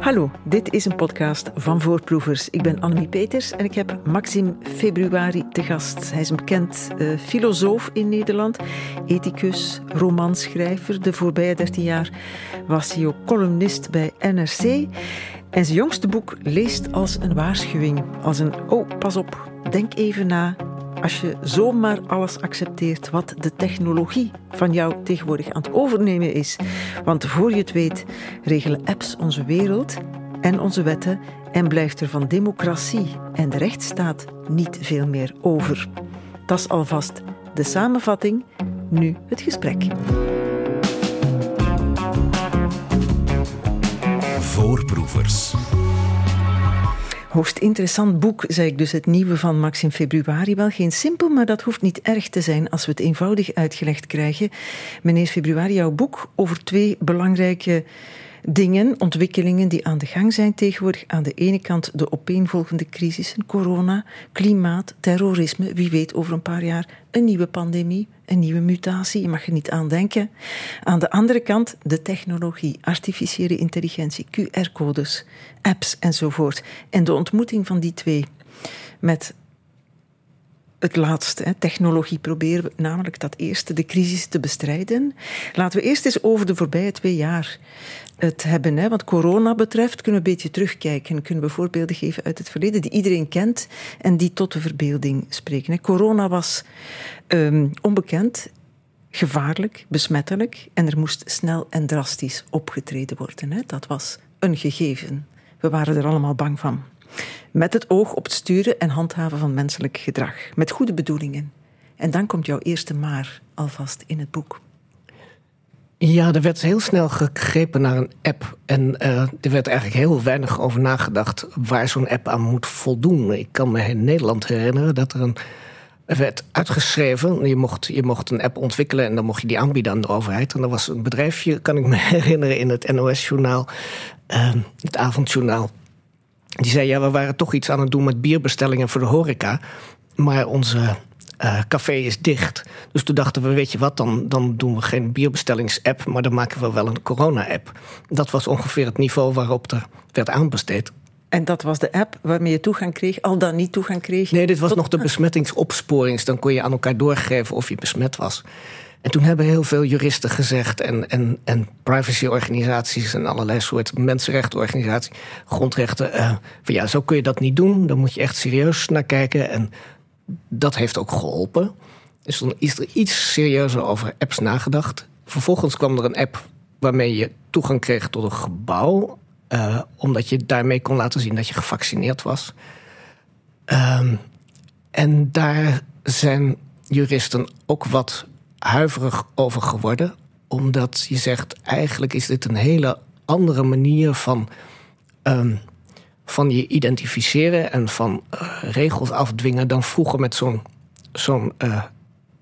Hallo, dit is een podcast van Voorproevers. Ik ben Annemie Peters en ik heb Maxim Februari te gast. Hij is een bekend uh, filosoof in Nederland, ethicus, romanschrijver. De voorbije 13 jaar was hij ook columnist bij NRC. En zijn jongste boek leest als een waarschuwing, als een oh, pas op, denk even na, als je zomaar alles accepteert wat de technologie van jou tegenwoordig aan het overnemen is. Want voor je het weet, regelen apps onze wereld en onze wetten en blijft er van democratie en de rechtsstaat niet veel meer over. Dat is alvast de samenvatting, nu het gesprek. Voorproevers. Hoogst interessant boek, zei ik dus, het nieuwe van Maxim Februari. Wel geen simpel, maar dat hoeft niet erg te zijn als we het eenvoudig uitgelegd krijgen. Meneer Februari, jouw boek over twee belangrijke dingen, ontwikkelingen die aan de gang zijn tegenwoordig. Aan de ene kant de opeenvolgende crisissen, corona, klimaat, terrorisme. Wie weet over een paar jaar een nieuwe pandemie, een nieuwe mutatie. Je mag er niet aan denken. Aan de andere kant de technologie, artificiële intelligentie, QR-codes, apps enzovoort. En de ontmoeting van die twee met het laatste, technologie, proberen we namelijk dat eerste, de crisis te bestrijden. Laten we eerst eens over de voorbije twee jaar het hebben. Hè. Wat corona betreft kunnen we een beetje terugkijken. Kunnen we voorbeelden geven uit het verleden die iedereen kent en die tot de verbeelding spreken. Corona was um, onbekend, gevaarlijk, besmettelijk en er moest snel en drastisch opgetreden worden. Hè. Dat was een gegeven. We waren er allemaal bang van. Met het oog op het sturen en handhaven van menselijk gedrag. Met goede bedoelingen. En dan komt jouw eerste maar alvast in het boek. Ja, er werd heel snel gegrepen naar een app. En uh, er werd eigenlijk heel weinig over nagedacht waar zo'n app aan moet voldoen. Ik kan me in Nederland herinneren dat er een werd uitgeschreven. Je mocht, je mocht een app ontwikkelen en dan mocht je die aanbieden aan de overheid. En er was een bedrijfje, kan ik me herinneren, in het NOS-journaal, uh, het avondjournaal. Die zei, ja, we waren toch iets aan het doen met bierbestellingen voor de horeca. Maar onze uh, café is dicht. Dus toen dachten we, weet je wat, dan, dan doen we geen bierbestellingsapp... maar dan maken we wel een corona-app. Dat was ongeveer het niveau waarop er werd aanbesteed. En dat was de app waarmee je toegang kreeg, al dan niet toegang kreeg? Nee, dit was nog de besmettingsopsporings. Dan kon je aan elkaar doorgeven of je besmet was. En toen hebben heel veel juristen gezegd en, en, en privacyorganisaties en allerlei soorten mensenrechtenorganisaties, grondrechten, uh, van ja, zo kun je dat niet doen. Daar moet je echt serieus naar kijken. En dat heeft ook geholpen. Dus dan is er iets serieuzer over apps nagedacht. Vervolgens kwam er een app waarmee je toegang kreeg tot een gebouw. Uh, omdat je daarmee kon laten zien dat je gevaccineerd was. Um, en daar zijn juristen ook wat huiverig over geworden. Omdat je zegt, eigenlijk is dit een hele andere manier van um, van je identificeren en van uh, regels afdwingen dan vroeger met zo'n. zo'n uh,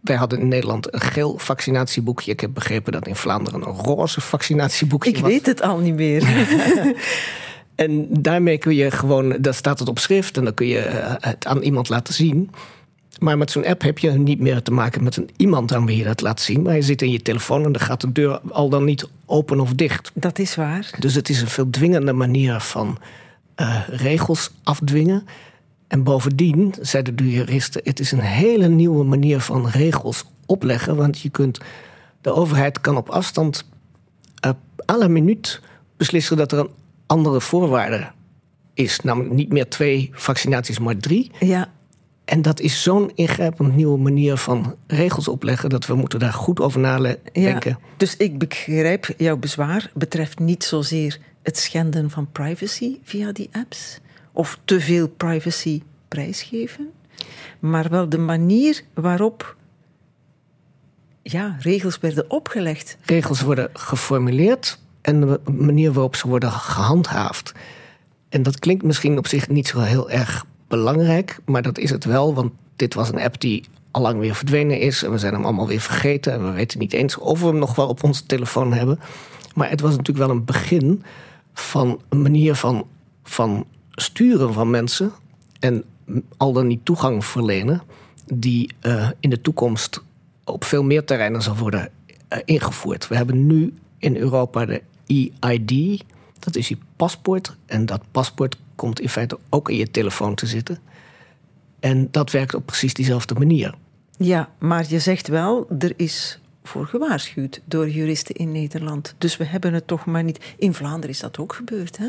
wij hadden in Nederland een geel vaccinatieboekje. Ik heb begrepen dat in Vlaanderen een roze vaccinatieboekje Ik weet het al niet meer. en daarmee kun je gewoon, daar staat het op schrift en dan kun je uh, het aan iemand laten zien. Maar met zo'n app heb je niet meer te maken met een iemand aan wie je dat laat zien. Maar je zit in je telefoon en dan gaat de deur al dan niet open of dicht. Dat is waar. Dus het is een veel dwingende manier van uh, regels afdwingen. En bovendien, zeiden de juristen, het is een hele nieuwe manier van regels opleggen. Want je kunt, de overheid kan op afstand uh, alle minuut beslissen dat er een andere voorwaarde is. Namelijk niet meer twee vaccinaties, maar drie. Ja. En dat is zo'n ingrijpend nieuwe manier van regels opleggen dat we moeten daar goed over nadenken. Ja, dus ik begrijp, jouw bezwaar betreft niet zozeer het schenden van privacy via die apps of te veel privacy prijsgeven, maar wel de manier waarop ja, regels werden opgelegd. Regels worden geformuleerd en de manier waarop ze worden gehandhaafd. En dat klinkt misschien op zich niet zo heel erg belangrijk, maar dat is het wel, want dit was een app die al lang weer verdwenen is en we zijn hem allemaal weer vergeten en we weten niet eens of we hem nog wel op onze telefoon hebben. Maar het was natuurlijk wel een begin van een manier van, van sturen van mensen en al dan niet toegang verlenen, die uh, in de toekomst op veel meer terreinen zal worden uh, ingevoerd. We hebben nu in Europa de EID. Dat is je paspoort. En dat paspoort komt in feite ook in je telefoon te zitten. En dat werkt op precies diezelfde manier. Ja, maar je zegt wel, er is voor gewaarschuwd door juristen in Nederland. Dus we hebben het toch maar niet. In Vlaanderen is dat ook gebeurd, hè?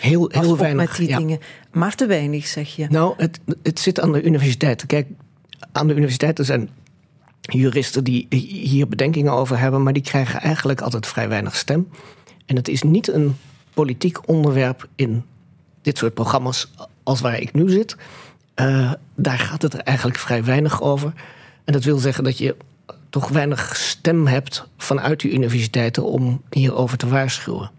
Heel, heel weinig. Met die dingen. Maar te weinig, zeg je. Nou, het, het zit aan de universiteiten. Kijk, aan de universiteiten zijn juristen die hier bedenkingen over hebben, maar die krijgen eigenlijk altijd vrij weinig stem. En het is niet een politiek onderwerp in dit soort programma's als waar ik nu zit. Uh, daar gaat het er eigenlijk vrij weinig over. En dat wil zeggen dat je toch weinig stem hebt vanuit die universiteiten om hierover te waarschuwen.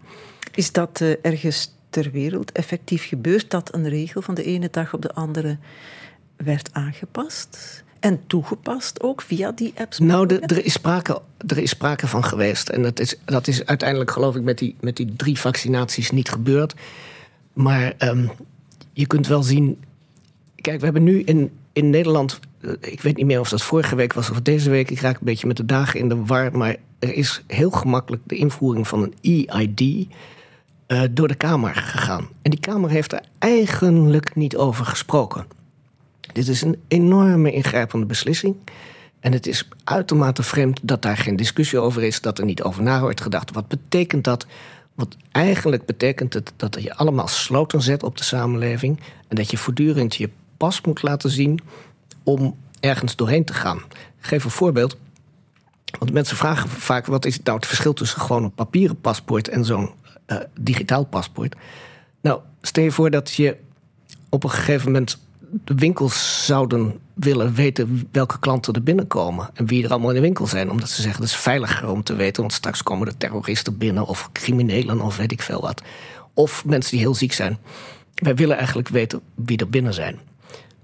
Is dat uh, ergens ter wereld effectief gebeurd dat een regel van de ene dag op de andere werd aangepast? En toegepast ook via die apps? Nou, de, er, is sprake, er is sprake van geweest. En dat is, dat is uiteindelijk, geloof ik, met die, met die drie vaccinaties niet gebeurd. Maar um, je kunt wel zien. Kijk, we hebben nu in, in Nederland. Eh, ik weet niet meer of dat vorige week was of deze week. Ik raak een beetje met de dagen in de war. Maar er is heel gemakkelijk de invoering van een EID. Uh, door de Kamer gegaan. En die Kamer heeft er eigenlijk niet over gesproken. Dit is een enorme ingrijpende beslissing. En het is uitermate vreemd dat daar geen discussie over is, dat er niet over na wordt gedacht. Wat betekent dat? Want eigenlijk betekent het dat je allemaal sloten zet op de samenleving en dat je voortdurend je pas moet laten zien om ergens doorheen te gaan. Ik geef een voorbeeld. Want mensen vragen vaak: wat is nou het verschil tussen gewoon een papieren paspoort en zo'n uh, digitaal paspoort? Nou, stel je voor dat je op een gegeven moment de winkels zouden willen weten welke klanten er binnenkomen. En wie er allemaal in de winkel zijn. Omdat ze zeggen dat is veiliger om te weten. Want straks komen er terroristen binnen of criminelen of weet ik veel wat. Of mensen die heel ziek zijn. Wij willen eigenlijk weten wie er binnen zijn.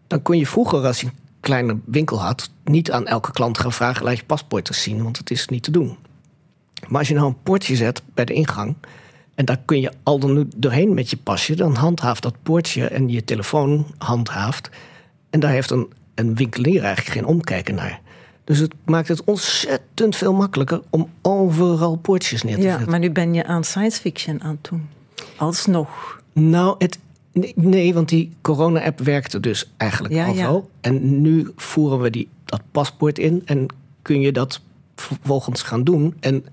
Dan kon je vroeger, als je een kleine winkel had, niet aan elke klant gaan vragen: laat je paspoort eens zien, want het is niet te doen. Maar als je nou een poortje zet bij de ingang en daar kun je al dan doorheen met je pasje. Dan handhaaft dat poortje en je telefoon handhaaft. En daar heeft een, een winkelier eigenlijk geen omkijken naar. Dus het maakt het ontzettend veel makkelijker om overal poortjes neer te zetten. Ja, maar nu ben je aan science fiction aan het doen. Alsnog. Nou, het, nee, want die corona-app werkte dus eigenlijk ja, al ja. zo. En nu voeren we die, dat paspoort in en kun je dat vervolgens gaan doen. En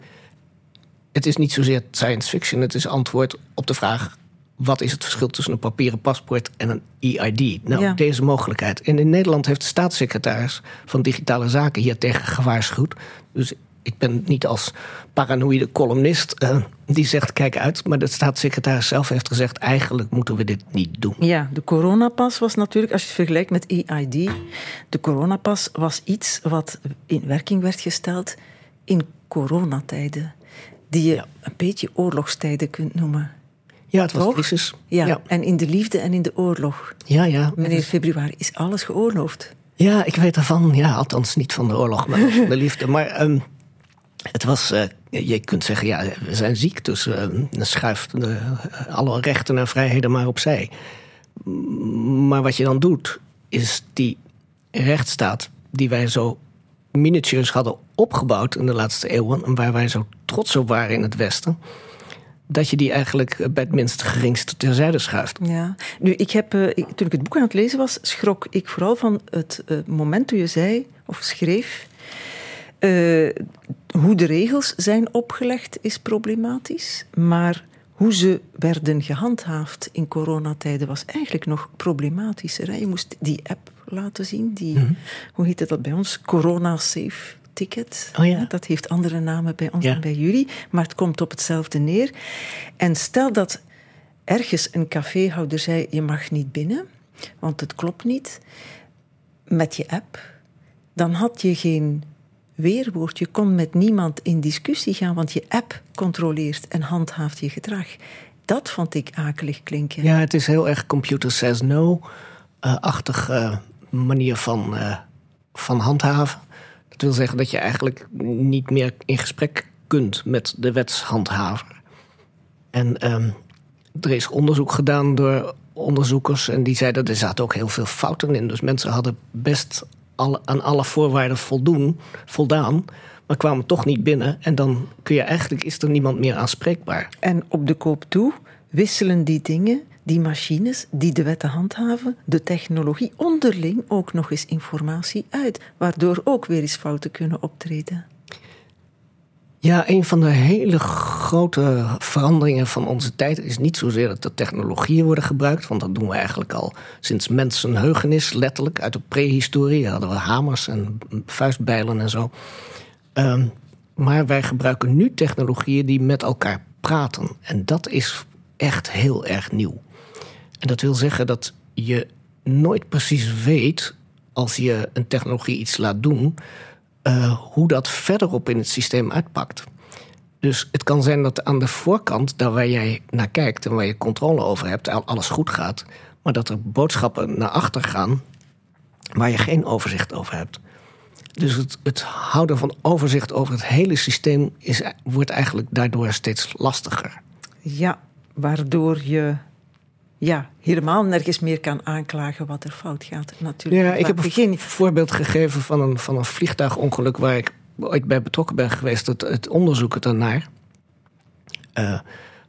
het is niet zozeer science fiction, het is antwoord op de vraag: wat is het verschil tussen een papieren paspoort en een EID? Nou, Ja. deze mogelijkheid. En in Nederland heeft de staatssecretaris van Digitale Zaken hier tegen gewaarschuwd. Dus ik ben niet als paranoïde columnist eh, die zegt: kijk uit. Maar de staatssecretaris zelf heeft gezegd: eigenlijk moeten we dit niet doen. Ja, de coronapas was natuurlijk, als je het vergelijkt met EID, de coronapas was iets wat in werking werd gesteld in coronatijden, die je Ja. een beetje oorlogstijden kunt noemen. Ja, het was crisis. Ja, ja, en in de liefde en in de oorlog. ja. ja. Meneer Februari, is alles geoorloofd? Ja, ik weet ervan. Ja, althans niet van de oorlog, maar van de liefde. Maar ehm, het was, eh, je kunt zeggen, ja, we zijn ziek, dus uh, schuif de, alle rechten en vrijheden maar opzij. Maar wat je dan doet, is die rechtsstaat die wij zo miniatures hadden opgebouwd in de laatste eeuwen, en waar wij zo trots op waren in het Westen, dat je die eigenlijk eh, bij het minst geringste terzijde schuift. Ja. Nu, ik heb, eh, toen ik het boek aan het lezen was, schrok ik vooral van het eh, moment toen je zei, of schreef, eh, hoe de regels zijn opgelegd is problematisch, maar hoe ze werden gehandhaafd in coronatijden was eigenlijk nog problematischer. Je moest die app laten zien, die, Mhm. hoe heette dat bij ons? Corona Safe Ticket. Oh ja. Dat heeft andere namen bij ons Ja. dan bij jullie, maar het komt op hetzelfde neer. En stel dat ergens een caféhouder zei: je mag niet binnen, want het klopt niet. Met je app, dan had je geen weerwoord. Je kon met niemand in discussie gaan, want je app controleert en handhaaft je gedrag. Dat vond ik akelig klinken. Ja, het is heel erg computer says no-achtig eh, manier van, eh, van handhaven. Dat wil zeggen dat je eigenlijk niet meer in gesprek kunt met de wetshandhaver. En ehm, er is onderzoek gedaan door onderzoekers en die zeiden er zaten ook heel veel fouten in. Dus mensen hadden best alle, aan alle voorwaarden voldoen, voldaan, maar kwamen toch niet binnen. En dan kun je eigenlijk, is er niemand meer aanspreekbaar. En op de koop toe wisselen die dingen, die machines die de wetten handhaven, de technologie onderling ook nog eens informatie uit, waardoor ook weer eens fouten kunnen optreden. Ja, een van de hele grote veranderingen van onze tijd is niet zozeer dat de technologieën worden gebruikt, want dat doen we eigenlijk al sinds mensenheugenis, letterlijk. Uit de prehistorie hadden we hamers en vuistbijlen en zo. Um, maar wij gebruiken nu technologieën die met elkaar praten. En dat is echt heel erg nieuw. En dat wil zeggen dat je nooit precies weet, als je een technologie iets laat doen, uh, hoe dat verderop in het systeem uitpakt. Dus het kan zijn dat aan de voorkant, daar waar jij naar kijkt en waar je controle over hebt, alles goed gaat. Maar dat er boodschappen naar achter gaan waar je geen overzicht over hebt. Dus het, het houden van overzicht over het hele systeem is, wordt eigenlijk daardoor steeds lastiger. Ja, waardoor je ja, helemaal nergens meer kan aanklagen wat er fout gaat. Natuurlijk. Ja, ik heb een voorbeeld gegeven van een, van een vliegtuigongeluk waar ik ooit bij betrokken ben geweest. Het, het onderzoek ernaar. Uh,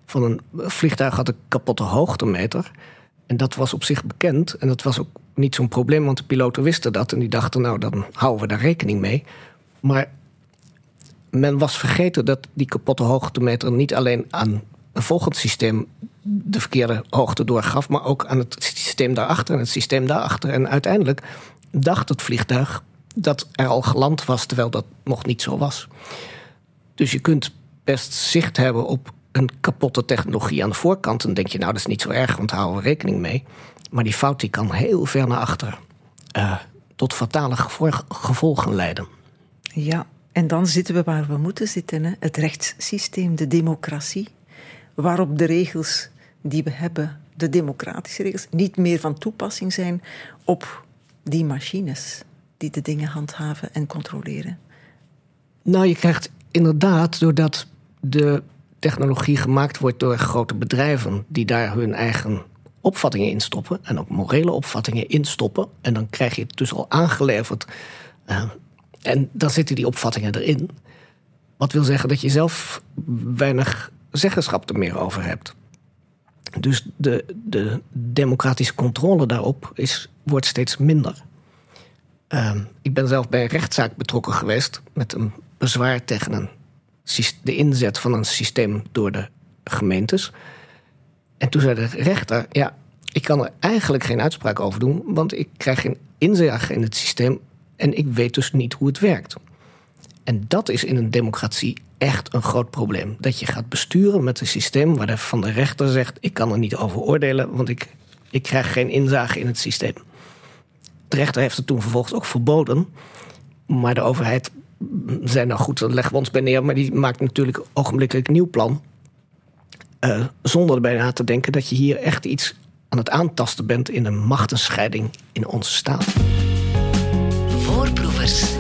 van een vliegtuig had een kapotte hoogtemeter. En dat was op zich bekend. En dat was ook niet zo'n probleem, want de piloten wisten dat. En die dachten, nou, dan houden we daar rekening mee. Maar men was vergeten dat die kapotte hoogtemeter niet alleen aan een volgend systeem de verkeerde hoogte doorgaf, maar ook aan het systeem daarachter en het systeem daarachter. En uiteindelijk dacht het vliegtuig dat er al geland was, terwijl dat nog niet zo was. Dus je kunt best zicht hebben op een kapotte technologie aan de voorkant. En dan denk je, nou, dat is niet zo erg, want daar houden we rekening mee. Maar die fout die kan heel ver naar achter uh, tot fatale gevolgen leiden. Ja, en dan zitten we waar we moeten zitten: hè? het rechtssysteem, de democratie waarop de regels die we hebben, de democratische regels, niet meer van toepassing zijn op die machines die de dingen handhaven en controleren. Nou, je krijgt inderdaad, doordat de technologie gemaakt wordt door grote bedrijven die daar hun eigen opvattingen in stoppen en ook morele opvattingen in stoppen. En dan krijg je het dus al aangeleverd. Uh, en dan zitten die opvattingen erin. Wat wil zeggen dat je zelf weinig zeggenschap er meer over hebt. Dus de, de democratische controle daarop is, wordt steeds minder. Uh, ik ben zelf bij een rechtszaak betrokken geweest met een bezwaar tegen de inzet van een systeem door de gemeentes. En toen zei de rechter: Ja, ik kan er eigenlijk geen uitspraak over doen, want ik krijg geen inzage in het systeem en ik weet dus niet hoe het werkt. En dat is in een democratie echt een groot probleem. Dat je gaat besturen met een systeem waar de, rechter zegt: ik kan er niet over oordelen, want ik, ik krijg geen inzage in het systeem. De rechter heeft het toen vervolgens ook verboden. Maar de overheid zei: nou goed, dan leggen we ons bij neer. Maar die maakt natuurlijk ogenblikkelijk een nieuw plan. Uh, zonder erbij na te denken dat je hier echt iets aan het aantasten bent in een machtenscheiding in onze staat. Voorproevers.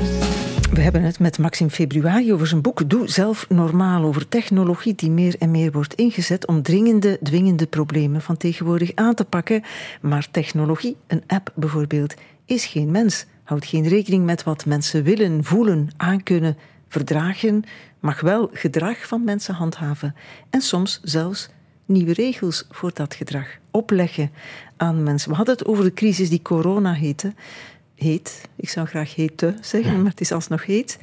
We hebben het met Maxim Februari over zijn boek Doe zelf normaal over technologie die meer en meer wordt ingezet om dringende, dwingende problemen van tegenwoordig aan te pakken. Maar technologie, een app bijvoorbeeld, is geen mens. Houdt geen rekening met wat mensen willen, voelen, aankunnen, verdragen, mag wel gedrag van mensen handhaven en soms zelfs nieuwe regels voor dat gedrag opleggen aan mensen. We hadden het over de crisis die corona heette heet. Ik zou graag hete zeggen, maar het is alsnog heet.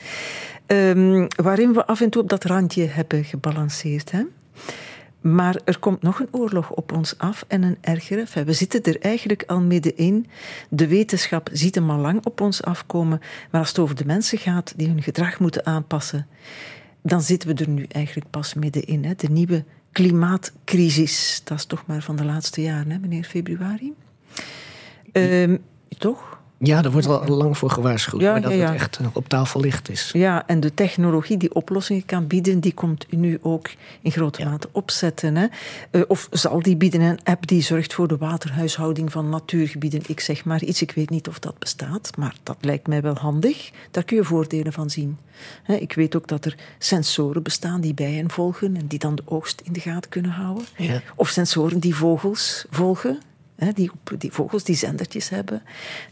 Um, waarin we af en toe op dat randje hebben gebalanceerd. Hè? Maar er komt nog een oorlog op ons af en een ergere. we zitten er eigenlijk al middenin. De wetenschap ziet hem al lang op ons afkomen. Maar als het over de mensen gaat die hun gedrag moeten aanpassen, dan zitten we er nu eigenlijk pas middenin. Hè? De nieuwe klimaatcrisis. Dat is toch maar van de laatste jaren, hè, meneer Februari? Um, toch? Ja, er wordt al lang voor gewaarschuwd, maar dat het echt op tafel ligt is. Ja, en de technologie die oplossingen kan bieden, die komt nu ook in grote mate opzetten. Hè? Eh, of zal die bieden een app die zorgt voor de waterhuishouding van natuurgebieden? Ik zeg maar iets, ik weet niet of dat bestaat, maar dat lijkt mij wel handig. Daar kun je voordelen van zien. Ik weet ook dat er sensoren bestaan die bijen volgen en die dan de oogst in de gaten kunnen houden. Of sensoren die vogels volgen die, die vogels die zendertjes hebben,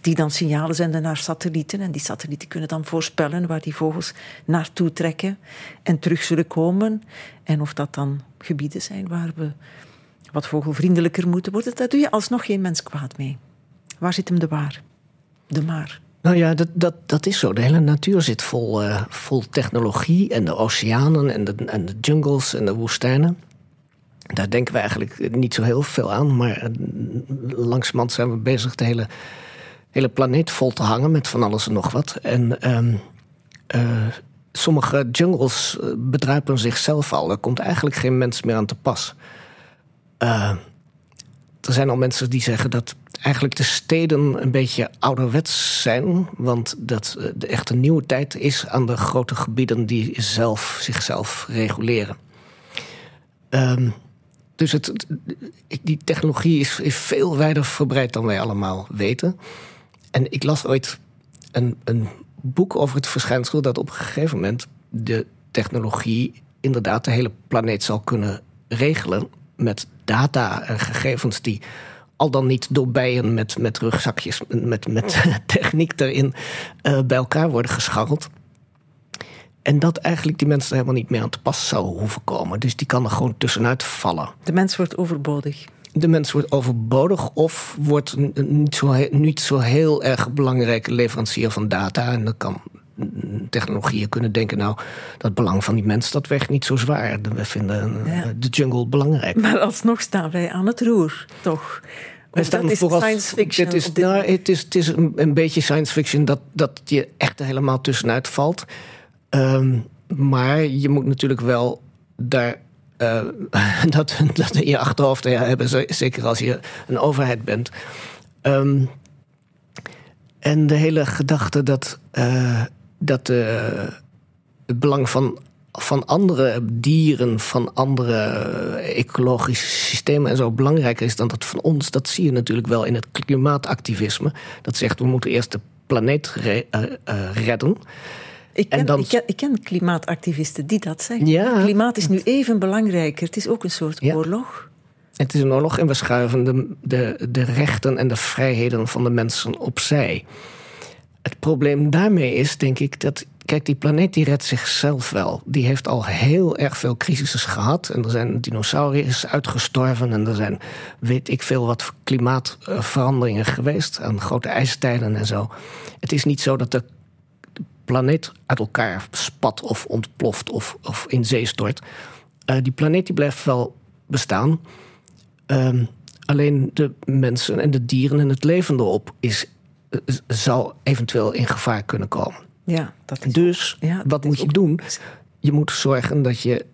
die dan signalen zenden naar satellieten. En die satellieten kunnen dan voorspellen waar die vogels naartoe trekken en terug zullen komen. En of dat dan gebieden zijn waar we wat vogelvriendelijker moeten worden. Daar doe je alsnog geen mens kwaad mee. Waar zit hem de waar? De maar. Nou ja, dat, dat, dat is zo. De hele natuur zit vol, uh, vol technologie en de oceanen en de, en de jungles en de woestijnen. Daar denken we eigenlijk niet zo heel veel aan, maar eh, langzamerhand zijn we bezig de hele, hele planeet vol te hangen met van alles en nog wat. En um, uh, sommige jungles bedruipen zichzelf al. Er komt eigenlijk geen mens meer aan te pas. Er zijn al mensen die zeggen dat eigenlijk de steden een beetje ouderwets zijn. Want dat de echte nieuwe tijd is aan de grote gebieden die zelf zichzelf reguleren. Um, dus het, die technologie is, is veel wijder verbreid dan wij allemaal weten. En ik las ooit een, een boek over het verschijnsel dat op een gegeven moment de technologie inderdaad de hele planeet zal kunnen regelen met data en gegevens die al dan niet door bijen met, met rugzakjes met, met techniek erin uh, bij elkaar worden gescharreld. En dat eigenlijk die mensen helemaal niet meer aan te pas zouden hoeven komen. Dus die kan er gewoon tussenuit vallen. De mens wordt overbodig. De mens wordt overbodig of wordt niet zo, niet zo heel erg belangrijke leverancier van data. En dan kan technologieën kunnen denken, nou, dat belang van die mens, dat weegt niet zo zwaar. We vinden eh, de jungle belangrijk. Maar alsnog staan wij aan het roer, toch? Of dat is science fiction. Het is, nou, het is, het is een, een, beetje science fiction dat, dat je echt helemaal tussenuit valt. Um, maar je moet natuurlijk wel daar uh, dat, dat in je achterhoofd hebben, zeker als je een overheid bent. Um, en de hele gedachte dat, uh, dat uh, het belang van, van andere dieren, van andere ecologische systemen en zo belangrijker is dan dat van ons, dat zie je natuurlijk wel in het klimaatactivisme. Dat zegt we moeten eerst de planeet re redden. Ik ken, dan... ik, ken, ik ken, klimaatactivisten die dat zeggen. Ja. Klimaat is nu even belangrijker. Het is ook een soort oorlog. Het is een oorlog en we schuiven de, de, de rechten en de vrijheden van de mensen opzij. Het probleem daarmee is, denk ik, dat. Kijk, die planeet die redt zichzelf wel. Die heeft al heel erg veel crises gehad. En er zijn dinosauriërs uitgestorven. En er zijn, weet ik veel, wat klimaatveranderingen geweest. En grote ijstijden en zo. Het is niet zo dat de planeet uit elkaar spat of ontploft of, of in zee stort. Uh, die planeet die blijft wel bestaan. Uh, alleen de mensen en de dieren en het leven erop is, uh, zou eventueel in gevaar kunnen komen. Ja, dat is dus ja, wat moet je doen? Je moet zorgen dat je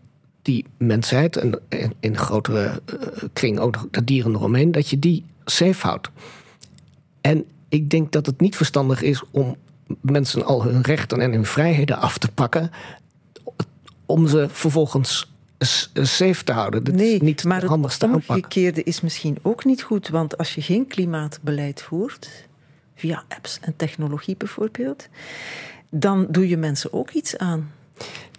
die mensheid en in grotere uh, kring ook de dieren eromheen, dat je die safe houdt. En ik denk dat het niet verstandig is om mensen al hun rechten en hun vrijheden af te pakken. om ze vervolgens safe te houden. Dat nee, is niet maar. Het omgekeerde is misschien ook niet goed. Want als je geen klimaatbeleid voert, via apps en technologie bijvoorbeeld, dan doe je mensen ook iets aan.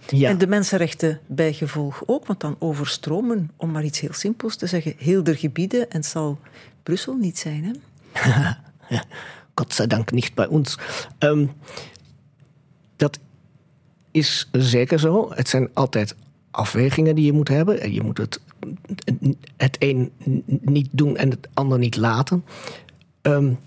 Ja. En de mensenrechten bij gevolg ook, want dan overstromen, om maar iets heel simpels te zeggen, heel de gebieden en het zal Brussel niet zijn. Hè? ja. Gott sei Dank niet bij ons. Um, dat is zeker zo. Het zijn altijd afwegingen die je moet hebben. Je moet het, het een niet doen en het ander niet laten. Um,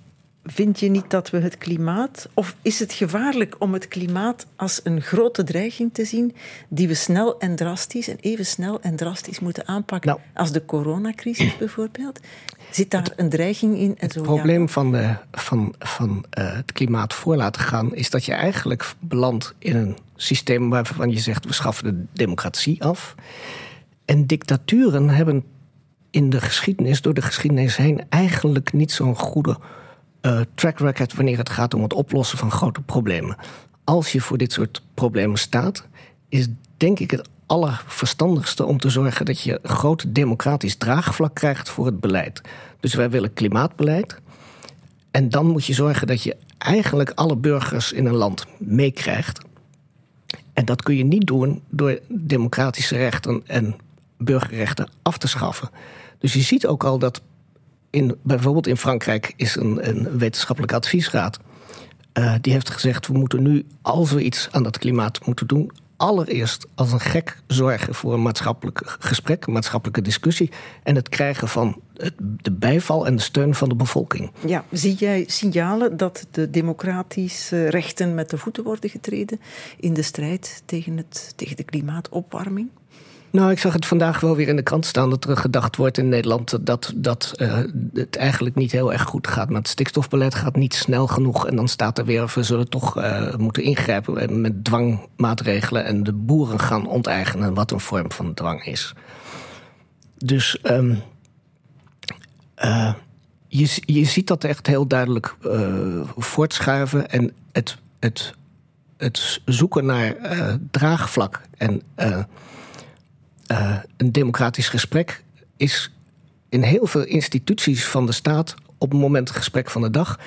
Vind je niet dat we het klimaat, of is het gevaarlijk om het klimaat als een grote dreiging te zien, die we snel en drastisch, en even snel en drastisch moeten aanpakken, nou, als de coronacrisis bijvoorbeeld? Zit daar een dreiging in? En het probleem van, de, van, van uh, het klimaat voor laten gaan is dat je eigenlijk belandt in een systeem waarvan je zegt we schaffen de democratie af. En dictaturen hebben in de geschiedenis, door de geschiedenis heen, eigenlijk niet zo'n goede uh, track record wanneer het gaat om het oplossen van grote problemen. Als je voor dit soort problemen staat, is denk ik het allerverstandigste om te zorgen dat je groot democratisch draagvlak krijgt voor het beleid. Dus wij willen klimaatbeleid. En dan moet je zorgen dat je eigenlijk alle burgers in een land meekrijgt. En dat kun je niet doen door democratische rechten en burgerrechten af te schaffen. Dus je ziet ook al dat in, bijvoorbeeld in Frankrijk is een, een wetenschappelijke adviesraad. Uh, die heeft gezegd: we moeten nu, als we iets aan dat klimaat moeten doen, allereerst als een gek zorgen voor een maatschappelijk gesprek, een maatschappelijke discussie en het krijgen van de bijval en de steun van de bevolking. Ja, zie jij signalen dat de democratische rechten met de voeten worden getreden in de strijd tegen, het, tegen de klimaatopwarming? Nou, ik zag het vandaag wel weer in de krant staan dat er gedacht wordt in Nederland dat, dat uh, het eigenlijk niet heel erg goed gaat. Maar het stikstofbeleid gaat niet snel genoeg. En dan staat er weer, we zullen toch uh, moeten ingrijpen met dwangmaatregelen en de boeren gaan onteigenen, wat een vorm van dwang is. Dus uh, je, je ziet dat echt heel duidelijk voortschuiven en het, het, het zoeken naar draagvlak en uh, een democratisch gesprek is in heel veel instituties van de staat op het moment het gesprek van de dag.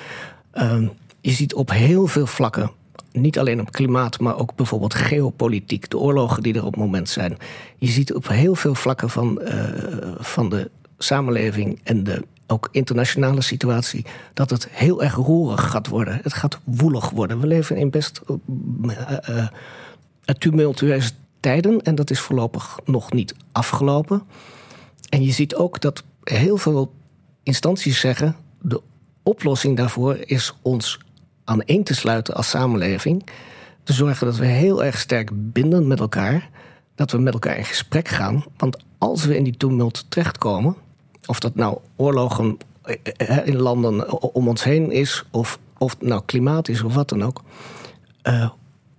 Uh, je ziet op heel veel vlakken, niet alleen op klimaat, maar ook bijvoorbeeld geopolitiek, de oorlogen die er op het moment zijn. Je ziet op heel veel vlakken van, uh, van de samenleving en de ook internationale situatie, dat het heel erg roerig gaat worden. Het gaat woelig worden. We leven in best uh, tumultueuze tijden. En dat is voorlopig nog niet afgelopen. En je ziet ook dat heel veel instanties zeggen: de oplossing daarvoor is ons aan één te sluiten als samenleving. Te zorgen dat we heel erg sterk binden met elkaar. Dat we met elkaar in gesprek gaan. Want als we in die tumult terechtkomen, of dat nou oorlogen eh, in landen om ons heen is, of, of nou klimaat is of wat dan ook. Uh,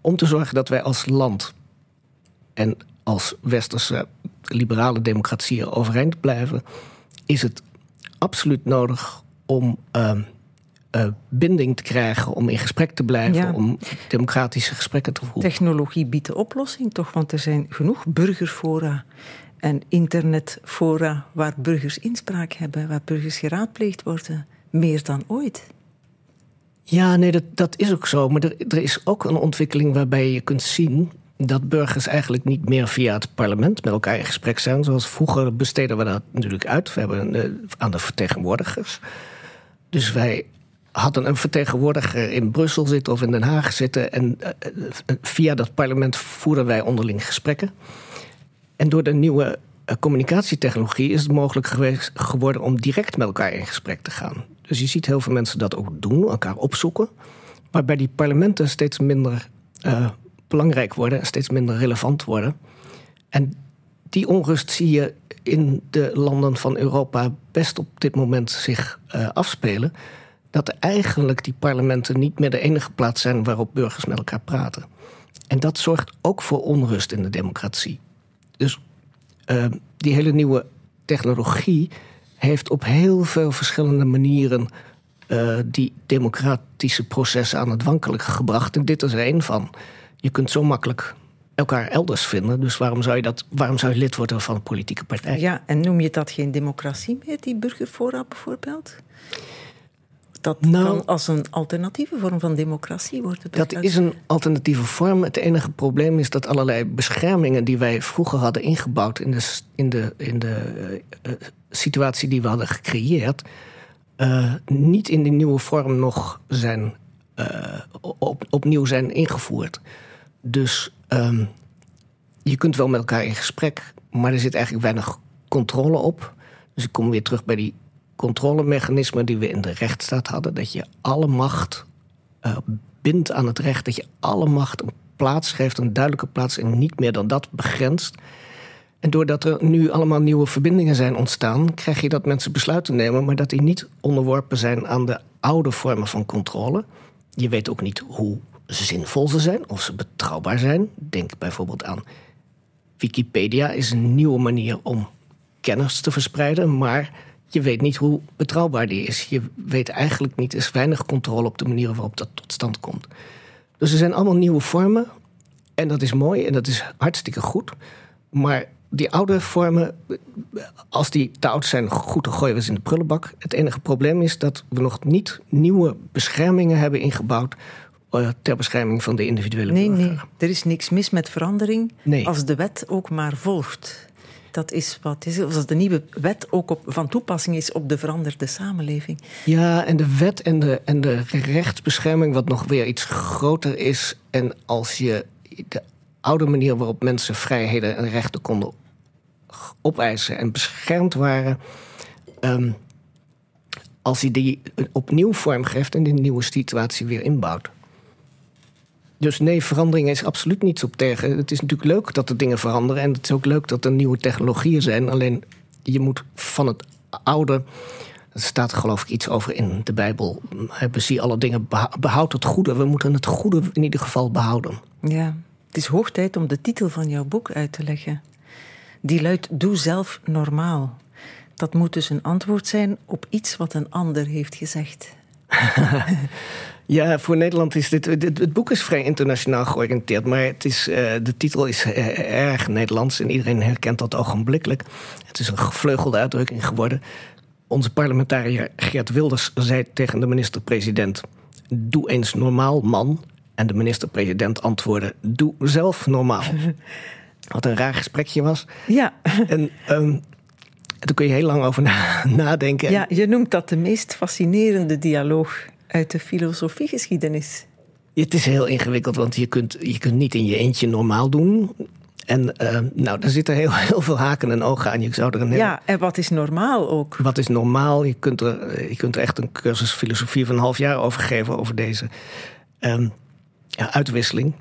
om te zorgen dat wij als land en als westerse liberale democratieën overeind blijven, is het absoluut nodig om uh, uh, binding te krijgen, om in gesprek te blijven, om democratische gesprekken te voeren. Technologie biedt de oplossing toch, want er zijn genoeg burgerfora en internetfora waar burgers inspraak hebben, waar burgers geraadpleegd worden, meer dan ooit. Ja, nee, dat, dat is ook zo. Maar er, er is ook een ontwikkeling waarbij je kunt zien dat burgers eigenlijk niet meer via het parlement met elkaar in gesprek zijn. Zoals vroeger besteden we dat natuurlijk uit. We hebben uh, aan de vertegenwoordigers. Dus wij hadden een vertegenwoordiger in Brussel zitten of in Den Haag zitten. En uh, via dat parlement voerden wij onderling gesprekken. En door de nieuwe communicatietechnologie is het mogelijk geworden om direct met elkaar in gesprek te gaan. Dus je ziet heel veel mensen dat ook doen, elkaar opzoeken. Maar bij die parlementen steeds minder uh, belangrijk worden en steeds minder relevant worden. En die onrust zie je in de landen van Europa best op dit moment zich uh, afspelen. Dat eigenlijk die parlementen niet meer de enige plaats zijn waarop burgers met elkaar praten. En dat zorgt ook voor onrust in de democratie. Dus uh, die hele nieuwe technologie heeft op heel veel verschillende manieren uh, die democratische processen aan het wankelen gebracht. En dit is er een van je kunt zo makkelijk elkaar elders vinden. Dus waarom zou je, dat, waarom zou je lid worden van een politieke partij? Ja, en noem je dat geen democratie meer, die burgerfora bijvoorbeeld? Dat nou, kan als een alternatieve vorm van democratie worden. Dat is een alternatieve vorm. Het enige probleem is dat allerlei beschermingen die wij vroeger hadden ingebouwd in de, in de, in de uh, situatie die we hadden gecreëerd, uh, niet in die nieuwe vorm nog zijn, uh, op, opnieuw zijn ingevoerd. Dus um, je kunt wel met elkaar in gesprek, maar er zit eigenlijk weinig controle op. Dus ik kom weer terug bij die controlemechanismen die we in de rechtsstaat hadden. Dat je alle macht uh, bindt aan het recht. Dat je alle macht een plaats geeft, een duidelijke plaats en niet meer dan dat begrenst. En doordat er nu allemaal nieuwe verbindingen zijn ontstaan, krijg je dat mensen besluiten nemen, maar dat die niet onderworpen zijn aan de oude vormen van controle. Je weet ook niet hoe zinvol ze zijn, of ze betrouwbaar zijn. Denk bijvoorbeeld aan Wikipedia is een nieuwe manier om kennis te verspreiden, maar je weet niet hoe betrouwbaar die is. Je weet eigenlijk niet, er is weinig controle op de manier waarop dat tot stand komt. Dus er zijn allemaal nieuwe vormen en dat is mooi en dat is hartstikke goed. Maar die oude vormen, als die te oud zijn, goed, dan gooien we ze in de prullenbak. Het enige probleem is dat we nog niet nieuwe beschermingen hebben ingebouwd ter bescherming van de individuele nee, burger. Nee, er is niks mis met verandering nee. als de wet ook maar volgt. Dat is wat is, als de nieuwe wet ook op, van toepassing is op de veranderde samenleving. Ja, en de wet en de, en de rechtsbescherming, wat nog weer iets groter is. En als je de oude manier waarop mensen vrijheden en rechten konden opeisen en beschermd waren. Ehm, als je die opnieuw vormgeeft en die nieuwe situatie weer inbouwt. Dus nee, verandering is absoluut niets op tegen. Het is natuurlijk leuk dat er dingen veranderen. En het is ook leuk dat er nieuwe technologieën zijn. Alleen je moet van het oude. Er staat geloof ik iets over in de Bijbel. Bezie alle dingen, behoud het goede. We moeten het goede in ieder geval behouden. Ja, het is hoog tijd om de titel van jouw boek uit te leggen. Die luidt Doe zelf normaal. Dat moet dus een antwoord zijn op iets wat een ander heeft gezegd. Ja, voor Nederland is dit. Het, boek is vrij internationaal georiënteerd, maar het is, uh, de titel is uh, erg Nederlands en iedereen herkent dat ogenblikkelijk. Het is een gevleugelde uitdrukking geworden. Onze parlementariër Geert Wilders zei tegen de minister-president: Doe eens normaal, man. En de minister-president antwoordde: Doe zelf normaal. Wat een raar gesprekje was. Ja. En um, daar kun je heel lang over nadenken. Ja, je noemt dat de meest fascinerende dialoog uit de filosofiegeschiedenis. Het is heel ingewikkeld, want je kunt, je kunt niet in je eentje normaal doen. En uh, nou, daar zitten heel, heel veel haken en ogen aan. Je zou er een Ja, en wat is normaal ook? Wat is normaal? Je kunt, er, je kunt er echt een cursus filosofie van een half jaar over geven, over deze um, ja, uitwisseling.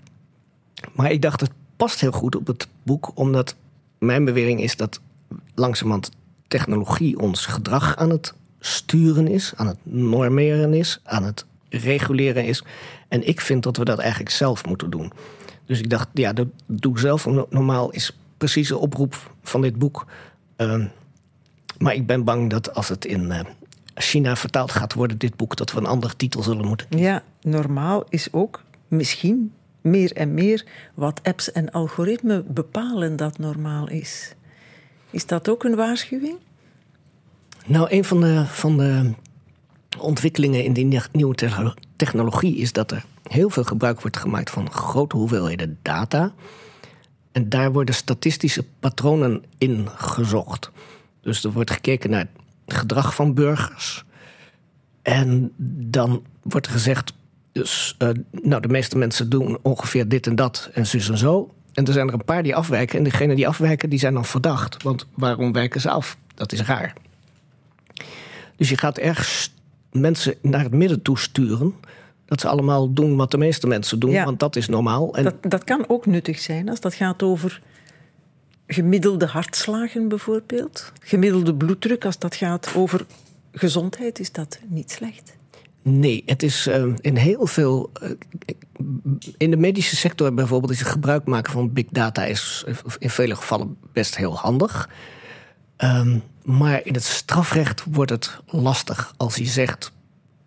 Maar ik dacht, het past heel goed op het boek, omdat mijn bewering is dat langzamerhand technologie ons gedrag aan het sturen is, aan het normeren is, aan het reguleren is. En ik vind dat we dat eigenlijk zelf moeten doen. Dus ik dacht, ja, dat doe zelf normaal is precies de oproep van dit boek. Uh, maar ik ben bang dat als het in uh, China vertaald gaat worden, dit boek, dat we een andere titel zullen moeten. Ja, normaal is ook misschien meer en meer wat apps en algoritmen bepalen dat normaal is. Is dat ook een waarschuwing? Nou, een van de, van de ontwikkelingen in die nieuwe technologie is dat er heel veel gebruik wordt gemaakt van grote hoeveelheden data. En daar worden statistische patronen in gezocht. Dus er wordt gekeken naar het gedrag van burgers. En dan wordt gezegd, dus, uh, nou, de meeste mensen doen ongeveer dit en dat en zus en zo. En er zijn er een paar die afwijken. En degenen die afwijken, die zijn dan verdacht. Want waarom wijken ze af? Dat is raar. Dus je gaat ergens mensen naar het midden toe sturen. Dat ze allemaal doen wat de meeste mensen doen, want dat is normaal. En dat, dat kan ook nuttig zijn als dat gaat over gemiddelde hartslagen bijvoorbeeld. Gemiddelde bloeddruk, als dat gaat over gezondheid, is dat niet slecht. Nee, het is uh, in heel veel. Uh, in de medische sector bijvoorbeeld is het gebruik maken van big data is in vele gevallen best heel handig. Um, maar in het strafrecht wordt het lastig als hij zegt: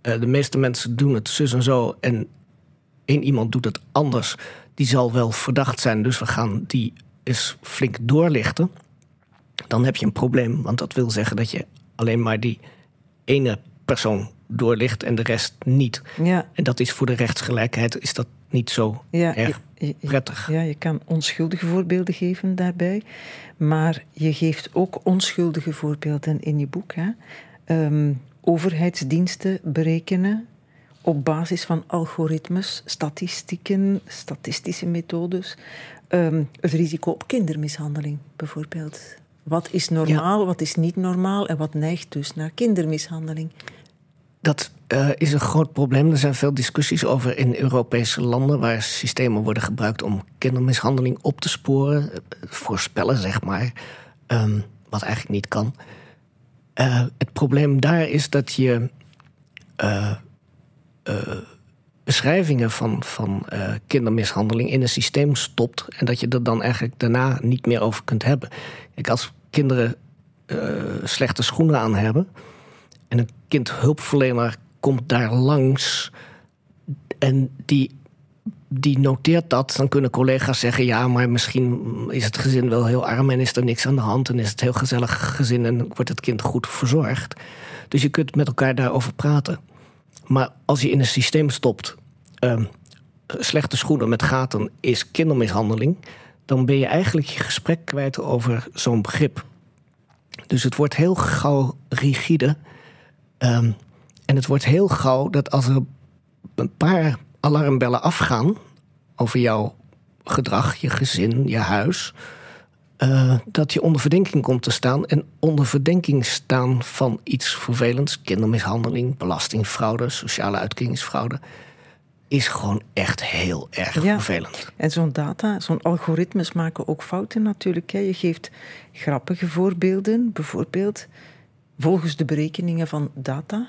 uh, de meeste mensen doen het zus en zo en één iemand doet het anders. Die zal wel verdacht zijn, dus we gaan die eens flink doorlichten. Dan heb je een probleem, want dat wil zeggen dat je alleen maar die ene persoon doorlicht en de rest niet. Ja. En dat is voor de rechtsgelijkheid is dat niet zo ja, erg prettig. Ja, je kan onschuldige voorbeelden geven daarbij. Maar je geeft ook onschuldige voorbeelden in je boek. Hè? Ehm, overheidsdiensten berekenen op basis van algoritmes, statistieken, statistische methodes, ehm, het risico op kindermishandeling bijvoorbeeld. Wat is normaal, wat is niet normaal en wat neigt dus naar kindermishandeling? Dat uh, is een groot probleem. Er zijn veel discussies over in Europese landen waar systemen worden gebruikt om kindermishandeling op te sporen, eh, voorspellen zeg maar, um, wat eigenlijk niet kan. Uh, het probleem daar is dat je beschrijvingen van, van kindermishandeling in een systeem stopt en dat je er dan eigenlijk daarna niet meer over kunt hebben. Kijk, als kinderen slechte schoenen aan hebben en een kindhulpverlener komt daar langs en die, die noteert dat, dan kunnen collega's zeggen: ja, maar misschien is het gezin wel heel arm en is er niks aan de hand en is het heel gezellig gezin en wordt het kind goed verzorgd. Dus je kunt met elkaar daarover praten. Maar als je in een systeem stopt, uh, slechte schoenen met gaten is kindermishandeling, dan ben je eigenlijk je gesprek kwijt over zo'n begrip. Dus het wordt heel gauw rigide. Ehm, en het wordt heel gauw dat als er een paar alarmbellen afgaan over jouw gedrag, je gezin, je huis, uh, dat je onder verdenking komt te staan. En onder verdenking staan van iets vervelends, kindermishandeling, belastingfraude, sociale uitkeringsfraude, is gewoon echt heel erg vervelend. En zo'n data, zo'n algoritmes maken ook fouten natuurlijk. Hè. Je geeft grappige voorbeelden, bijvoorbeeld volgens de berekeningen van data.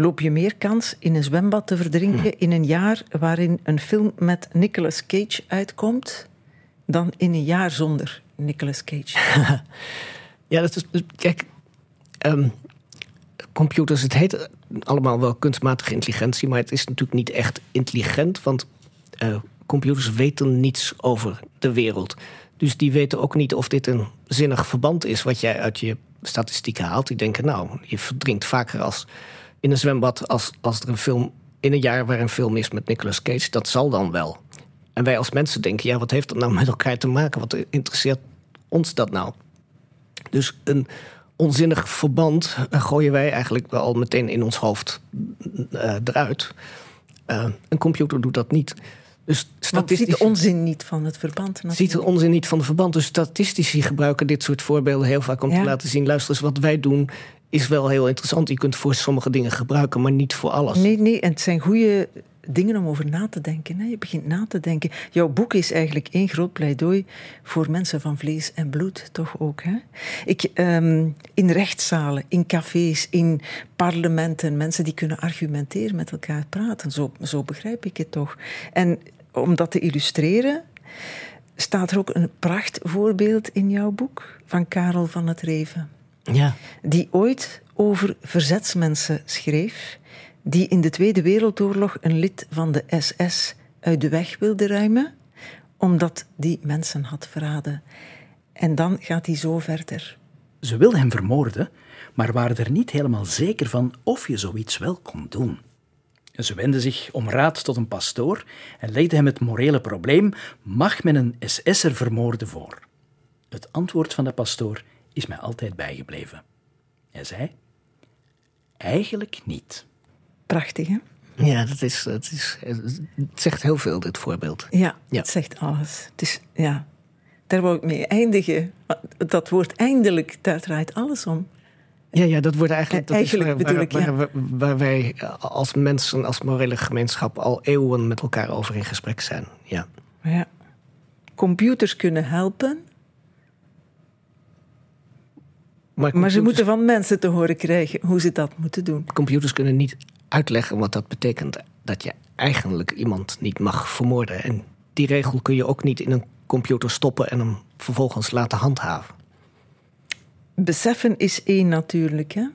Loop je meer kans in een zwembad te verdrinken hm. in een jaar waarin een film met Nicolas Cage uitkomt, dan in een jaar zonder Nicolas Cage. ja, dat is. Kijk, um, computers, het heet allemaal wel kunstmatige intelligentie, maar het is natuurlijk niet echt intelligent, want uh, computers weten niets over de wereld. Dus die weten ook niet of dit een zinnig verband is wat jij uit je statistieken haalt. Die denken, nou, je verdrinkt vaker als in een zwembad als, als er een film in een jaar waar een film is met Nicolas Cage. Dat zal dan wel. En wij als mensen denken, ja, wat heeft dat nou met elkaar te maken? Wat interesseert ons dat nou? Dus een onzinnig verband gooien wij eigenlijk wel al meteen in ons hoofd uh, eruit. Uh, een computer doet dat niet. Dus statistici... ziet de onzin niet van het verband. Natuurlijk. Ziet de onzin niet van het verband. Dus statistici gebruiken dit soort voorbeelden heel vaak om te laten zien: luister eens, wat wij doen is wel heel interessant. Je kunt voor sommige dingen gebruiken, maar niet voor alles. Nee, nee, en het zijn goede dingen om over na te denken. Je begint na te denken. Jouw boek is eigenlijk één groot pleidooi voor mensen van vlees en bloed, toch ook? Hè? Ik, um, in rechtszalen, in cafés, in parlementen, mensen die kunnen argumenteren, met elkaar praten. Zo, zo begrijp ik het toch. En om dat te illustreren, staat er ook een prachtvoorbeeld in jouw boek van Karel van het Reven. Ja. Die ooit over verzetsmensen schreef die in de Tweede Wereldoorlog een lid van de SS uit de weg wilde ruimen, omdat die mensen had verraden. En dan gaat hij zo verder. Ze wilden hem vermoorden, maar waren er niet helemaal zeker van of je zoiets wel kon doen. Ze wenden zich om raad tot een pastoor en legden hem het morele probleem: mag men een SS'er vermoorden voor? Het antwoord van de pastoor is mij altijd bijgebleven. Hij zei: Eigenlijk niet. Prachtig, hè? Ja, dat is, dat is, het zegt heel veel, dit voorbeeld. Ja, ja. het zegt alles. Het is, ja, daar wou ik mee eindigen. Dat woord eindelijk, daar draait alles om. Ja, ja dat wordt eigenlijk, dat eigenlijk is waar, waar, ik, ja. waar, waar, wij als mensen, als morele gemeenschap al eeuwen met elkaar over in gesprek zijn. Ja. ja. Computers kunnen helpen, maar, maar, ze moeten van mensen te horen krijgen hoe ze dat moeten doen. Computers kunnen niet uitleggen wat dat betekent. Dat je eigenlijk iemand niet mag vermoorden. En die regel kun je ook niet in een computer stoppen en hem vervolgens laten handhaven. Beseffen is één natuurlijk, hè?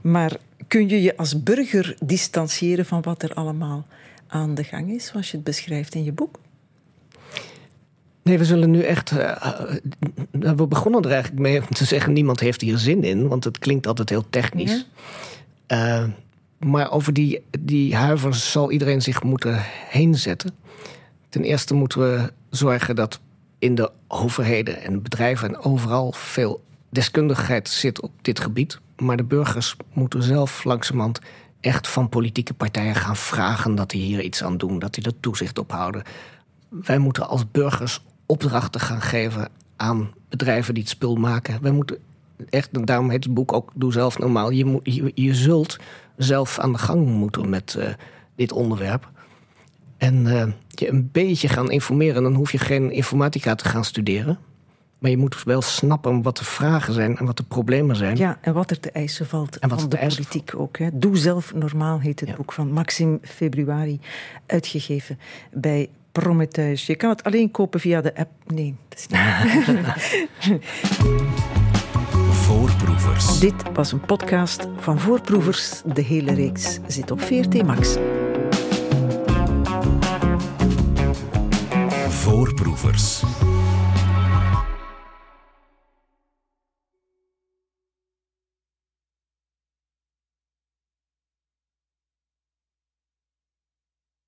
maar kun je je als burger distancieren van wat er allemaal aan de gang is, zoals je het beschrijft in je boek? Nee, we zullen nu echt. Uh, we begonnen er eigenlijk mee om te zeggen: niemand heeft hier zin in, want het klinkt altijd heel technisch. Ja. Uh, maar over die, die huivers zal iedereen zich moeten heen zetten. Ten eerste moeten we zorgen dat in de overheden en bedrijven en overal veel deskundigheid zit op dit gebied. Maar de burgers moeten zelf langzamerhand echt van politieke partijen gaan vragen dat die hier iets aan doen, dat die er toezicht op houden. Wij moeten als burgers opdrachten gaan geven aan bedrijven die het spul maken. Wij moeten echt, en daarom heet het boek ook Doe zelf normaal. Je, moet, je, je zult zelf aan de gang moeten met uh, dit onderwerp. En uh, je een beetje gaan informeren. Dan hoef je geen informatica te gaan studeren. Maar je moet wel snappen wat de vragen zijn en wat de problemen zijn. Ja, en wat er te eisen valt en wat van de, de politiek ook. Hè. Doe zelf normaal heet het boek van Maxim Februari, uitgegeven bij Prometheus. Je kan het alleen kopen via de app. Nee, dat is niet. Voorproevers. Dit was een podcast van Voorproevers. De hele reeks zit op VRT Max. Voorproevers.